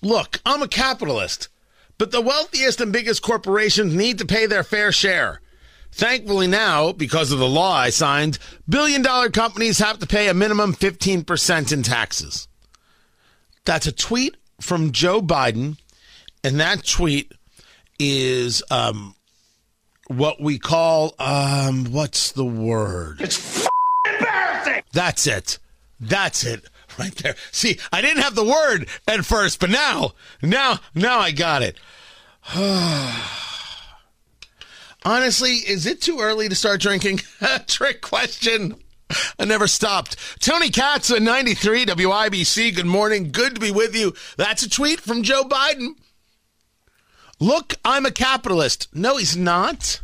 Look, I'm a capitalist, but the wealthiest and biggest corporations need to pay their fair share. Thankfully, now, because of the law I signed, billion dollar companies have to pay a minimum 15% in taxes. That's a tweet from Joe Biden, and that tweet is um, what we call um, what's the word? It's embarrassing. That's it. That's it. Right there. See, I didn't have the word at first, but now, now, now I got it. Honestly, is it too early to start drinking? Trick question. I never stopped. Tony Katz at 93 WIBC. Good morning. Good to be with you. That's a tweet from Joe Biden. Look, I'm a capitalist. No, he's not.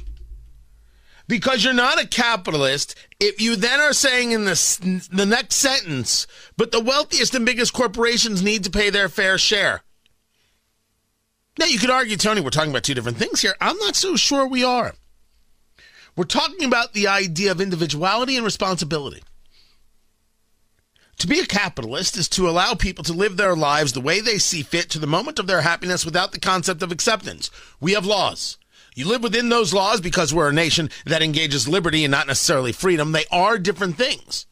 Because you're not a capitalist if you then are saying in the, the next sentence, but the wealthiest and biggest corporations need to pay their fair share. Now, you could argue, Tony, we're talking about two different things here. I'm not so sure we are. We're talking about the idea of individuality and responsibility. To be a capitalist is to allow people to live their lives the way they see fit to the moment of their happiness without the concept of acceptance. We have laws. You live within those laws because we're a nation that engages liberty and not necessarily freedom. They are different things.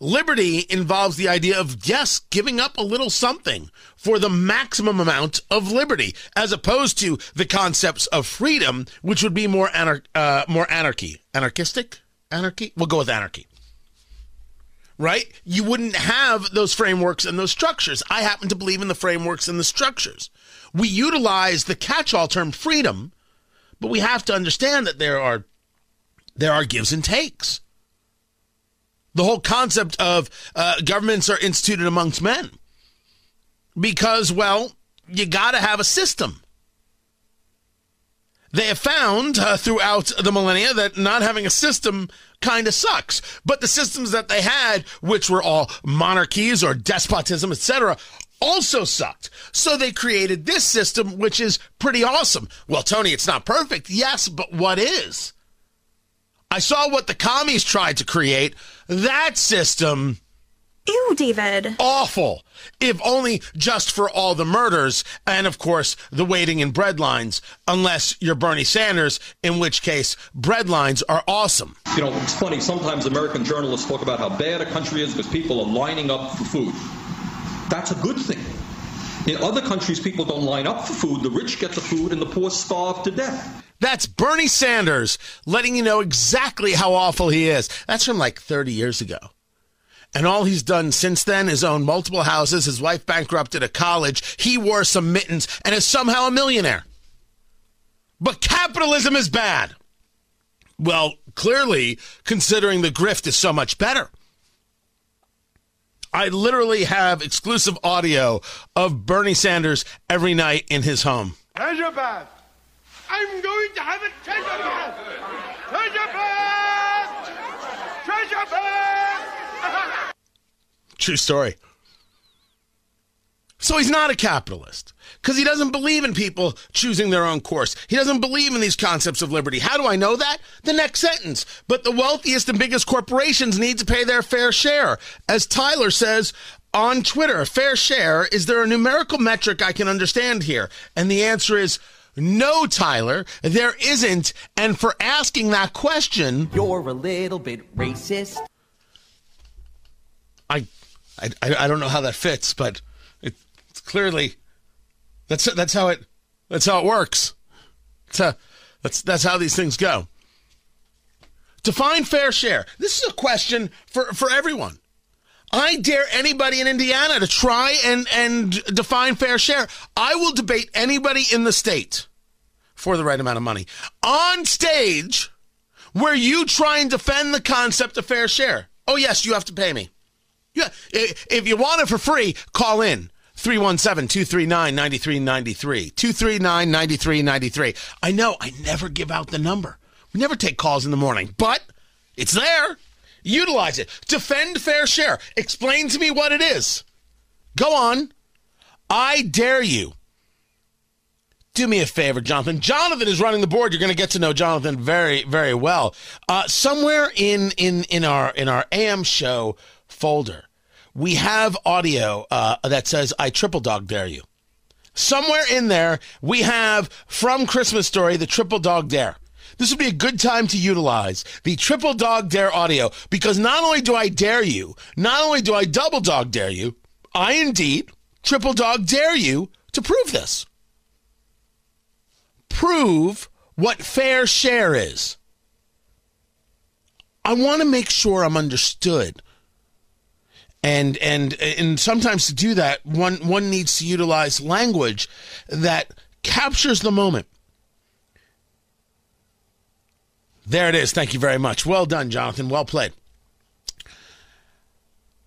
Liberty involves the idea of, yes, giving up a little something for the maximum amount of liberty, as opposed to the concepts of freedom, which would be more, anar- uh, more anarchy. Anarchistic? Anarchy? We'll go with anarchy. Right? You wouldn't have those frameworks and those structures. I happen to believe in the frameworks and the structures. We utilize the catch all term freedom, but we have to understand that there are there are gives and takes the whole concept of uh, governments are instituted amongst men because, well, you got to have a system. They have found uh, throughout the millennia that not having a system kind of sucks. But the systems that they had, which were all monarchies or despotism, etc., also sucked. So they created this system, which is pretty awesome. Well, Tony, it's not perfect. Yes, but what is? I saw what the commies tried to create. That system. Ew, David. Awful. If only just for all the murders and, of course, the waiting in bread lines, unless you're Bernie Sanders, in which case bread lines are awesome. You know, it's funny. Sometimes American journalists talk about how bad a country is because people are lining up for food. That's a good thing. In other countries, people don't line up for food. The rich get the food and the poor starve to death. That's Bernie Sanders letting you know exactly how awful he is. That's from like 30 years ago. And all he's done since then is own multiple houses. His wife bankrupted a college. He wore some mittens and is somehow a millionaire. But capitalism is bad. Well, clearly, considering the grift is so much better. I literally have exclusive audio of Bernie Sanders every night in his home. Treasure bath. I'm going to have a treasure bath. Treasure bath. Treasure bath. True story. So he's not a capitalist because he doesn't believe in people choosing their own course. He doesn't believe in these concepts of liberty. How do I know that? The next sentence. But the wealthiest and biggest corporations need to pay their fair share. As Tyler says on Twitter, fair share, is there a numerical metric I can understand here? And the answer is no, Tyler, there isn't. And for asking that question, you're a little bit racist. I, I, I don't know how that fits, but clearly that's that's how it that's how it works. That's how, that's that's how these things go. Define fair share. This is a question for, for everyone. I dare anybody in Indiana to try and, and define fair share. I will debate anybody in the state for the right amount of money on stage where you try and defend the concept of fair share. Oh, yes, you have to pay me. Yeah, if you want it for free, call in 317 239 9393. 239 9393. I know I never give out the number. We never take calls in the morning, but it's there. Utilize it. Defend fair share. Explain to me what it is. Go on. I dare you. Do me a favor, Jonathan. Jonathan is running the board. You're going to get to know Jonathan very, very well. Uh, somewhere in in in our in our AM show folder, we have audio uh, that says "I triple dog dare you." Somewhere in there, we have from Christmas Story the triple dog dare. This would be a good time to utilize the triple dog dare audio because not only do I dare you, not only do I double dog dare you, I indeed triple dog dare you to prove this. Prove what fair share is. I want to make sure I'm understood. And and and sometimes to do that, one one needs to utilize language that captures the moment. There it is. Thank you very much. Well done, Jonathan. Well played.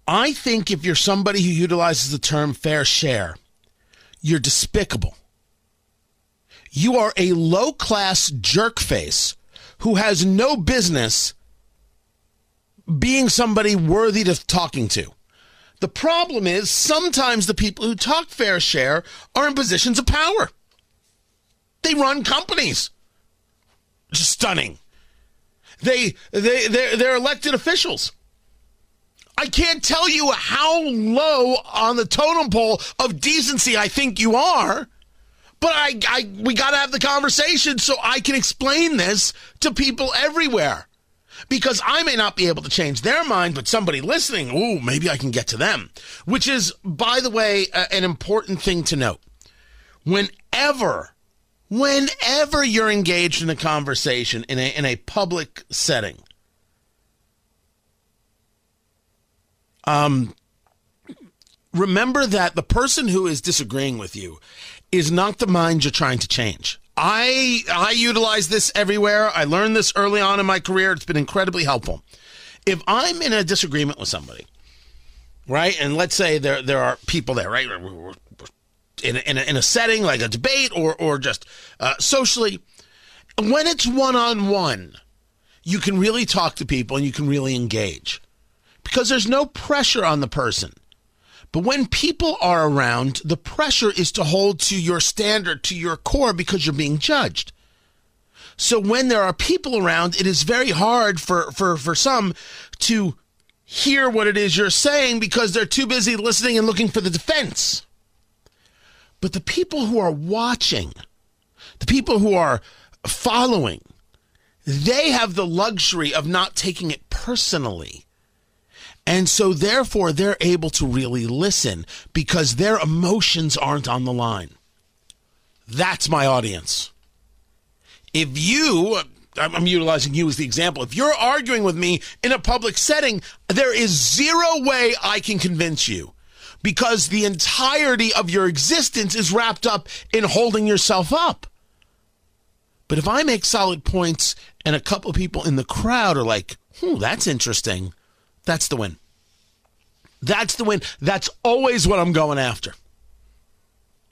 I think if you're somebody who utilizes the term fair share, you're despicable. You are a low class jerk face who has no business being somebody worthy to talking to. The problem is sometimes the people who talk fair share are in positions of power. They run companies. Just stunning. They they they're, they're elected officials. I can't tell you how low on the totem pole of decency I think you are, but I, I we got to have the conversation so I can explain this to people everywhere. Because I may not be able to change their mind, but somebody listening, ooh, maybe I can get to them. Which is, by the way, an important thing to note. Whenever whenever you're engaged in a conversation in a, in a public setting, um, remember that the person who is disagreeing with you is not the mind you're trying to change. I I utilize this everywhere. I learned this early on in my career. It's been incredibly helpful. If I'm in a disagreement with somebody, right, and let's say there there are people there, right, in a, in a, in a setting like a debate or or just uh, socially, when it's one on one, you can really talk to people and you can really engage because there's no pressure on the person. But when people are around, the pressure is to hold to your standard, to your core, because you're being judged. So when there are people around, it is very hard for, for, for some to hear what it is you're saying because they're too busy listening and looking for the defense. But the people who are watching, the people who are following, they have the luxury of not taking it personally. And so, therefore, they're able to really listen because their emotions aren't on the line. That's my audience. If you, I'm utilizing you as the example, if you're arguing with me in a public setting, there is zero way I can convince you because the entirety of your existence is wrapped up in holding yourself up. But if I make solid points and a couple people in the crowd are like, hmm, that's interesting that's the win. That's the win. That's always what I'm going after.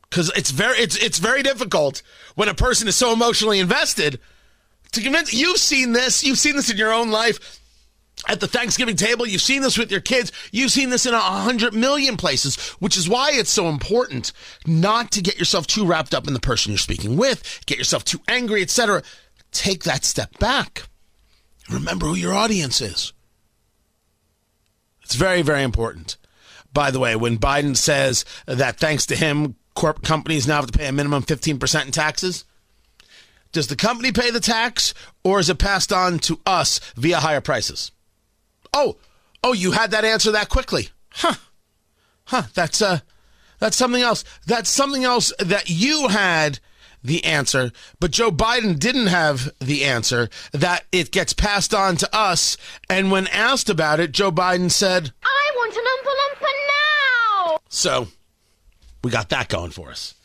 Cuz it's very it's it's very difficult when a person is so emotionally invested to convince you've seen this, you've seen this in your own life at the Thanksgiving table. You've seen this with your kids. You've seen this in a hundred million places, which is why it's so important not to get yourself too wrapped up in the person you're speaking with, get yourself too angry, etc. Take that step back. Remember who your audience is. It's very, very important. By the way, when Biden says that thanks to him, corp companies now have to pay a minimum 15% in taxes, does the company pay the tax or is it passed on to us via higher prices? Oh, oh, you had that answer that quickly. Huh. Huh. That's uh that's something else. That's something else that you had the answer, but Joe Biden didn't have the answer, that it gets passed on to us. And when asked about it, Joe Biden said, I want an Oompa Loompa now! So we got that going for us.